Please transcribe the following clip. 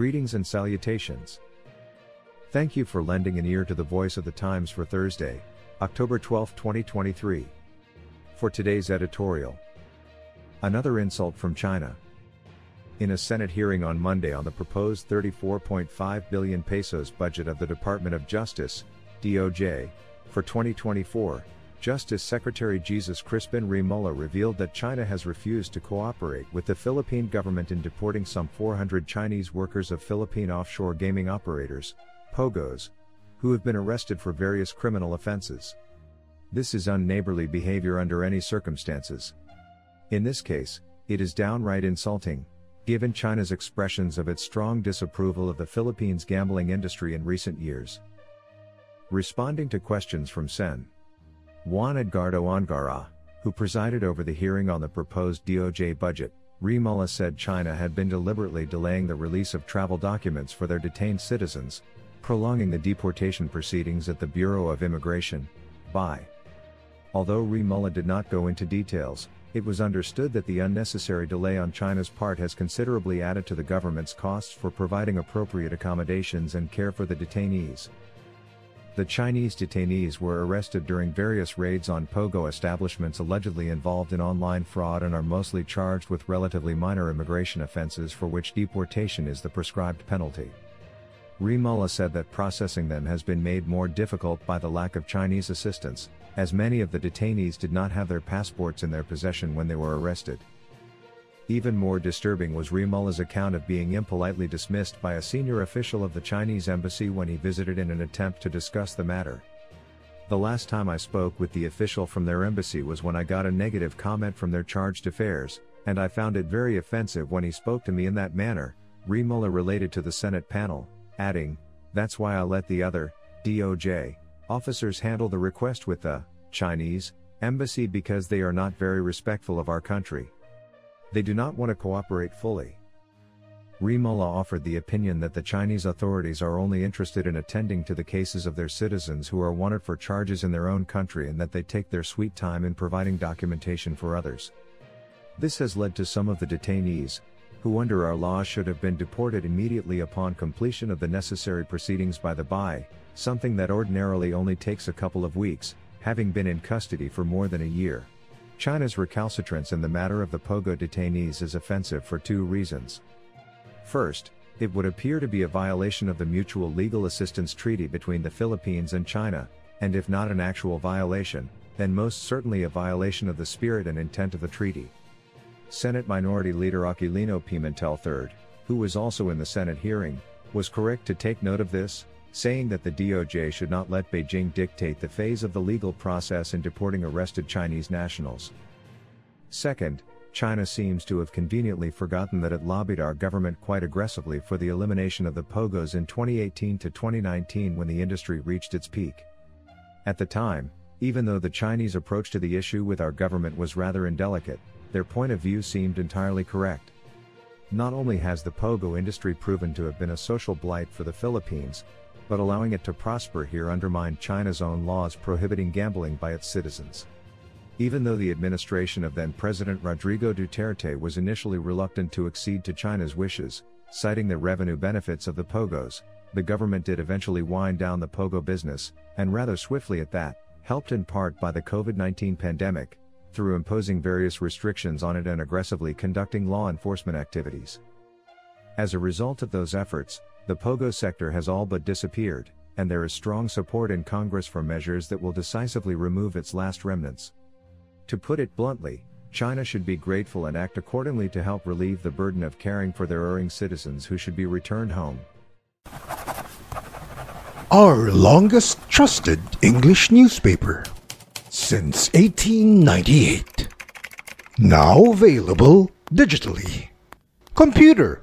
Greetings and salutations. Thank you for lending an ear to the voice of the Times for Thursday, October 12, 2023. For today's editorial, another insult from China. In a Senate hearing on Monday on the proposed 34.5 billion pesos budget of the Department of Justice, DOJ, for 2024, Justice Secretary Jesus Crispin Remulla revealed that China has refused to cooperate with the Philippine government in deporting some 400 Chinese workers of Philippine offshore gaming operators, POGOs, who have been arrested for various criminal offenses. This is unneighborly behavior under any circumstances. In this case, it is downright insulting, given China's expressions of its strong disapproval of the Philippines' gambling industry in recent years. Responding to questions from Sen. Juan Edgardo Angara, who presided over the hearing on the proposed DOJ budget, Remulla said China had been deliberately delaying the release of travel documents for their detained citizens, prolonging the deportation proceedings at the Bureau of Immigration, BI. Although Remulla did not go into details, it was understood that the unnecessary delay on China's part has considerably added to the government's costs for providing appropriate accommodations and care for the detainees. The Chinese detainees were arrested during various raids on POGO establishments allegedly involved in online fraud and are mostly charged with relatively minor immigration offenses for which deportation is the prescribed penalty. Remulla said that processing them has been made more difficult by the lack of Chinese assistance, as many of the detainees did not have their passports in their possession when they were arrested. Even more disturbing was Remulla's account of being impolitely dismissed by a senior official of the Chinese embassy when he visited in an attempt to discuss the matter. The last time I spoke with the official from their embassy was when I got a negative comment from their chargé d'affaires, and I found it very offensive when he spoke to me in that manner, Remulla related to the Senate panel, adding, That's why I let the other, DOJ, officers handle the request with the Chinese embassy because they are not very respectful of our country. They do not want to cooperate fully. Remulla offered the opinion that the Chinese authorities are only interested in attending to the cases of their citizens who are wanted for charges in their own country and that they take their sweet time in providing documentation for others. This has led to some of the detainees, who under our laws should have been deported immediately upon completion of the necessary proceedings by the BI, something that ordinarily only takes a couple of weeks, having been in custody for more than a year. China's recalcitrance in the matter of the Pogo detainees is offensive for two reasons. First, it would appear to be a violation of the Mutual Legal Assistance Treaty between the Philippines and China, and if not an actual violation, then most certainly a violation of the spirit and intent of the treaty. Senate Minority Leader Aquilino Pimentel III, who was also in the Senate hearing, was correct to take note of this, saying that the DOJ should not let Beijing dictate the phase of the legal process in deporting arrested Chinese nationals. Second, China seems to have conveniently forgotten that it lobbied our government quite aggressively for the elimination of the POGOs in 2018 to 2019 when the industry reached its peak. At the time, even though the Chinese approach to the issue with our government was rather indelicate, their point of view seemed entirely correct. Not only has the POGO industry proven to have been a social blight for the Philippines, but allowing it to prosper here undermined China's own laws prohibiting gambling by its citizens. Even though the administration of then President Rodrigo Duterte was initially reluctant to accede to China's wishes, citing the revenue benefits of the POGOs, the government did eventually wind down the POGO business, and rather swiftly at that, helped in part by the COVID 19 pandemic, through imposing various restrictions on it and aggressively conducting law enforcement activities. As a result of those efforts, the POGO sector has all but disappeared, and there is strong support in Congress for measures that will decisively remove its last remnants. To put it bluntly, China should be grateful and act accordingly to help relieve the burden of caring for their erring citizens who should be returned home. Our longest trusted English newspaper since 1898. Now available digitally computer.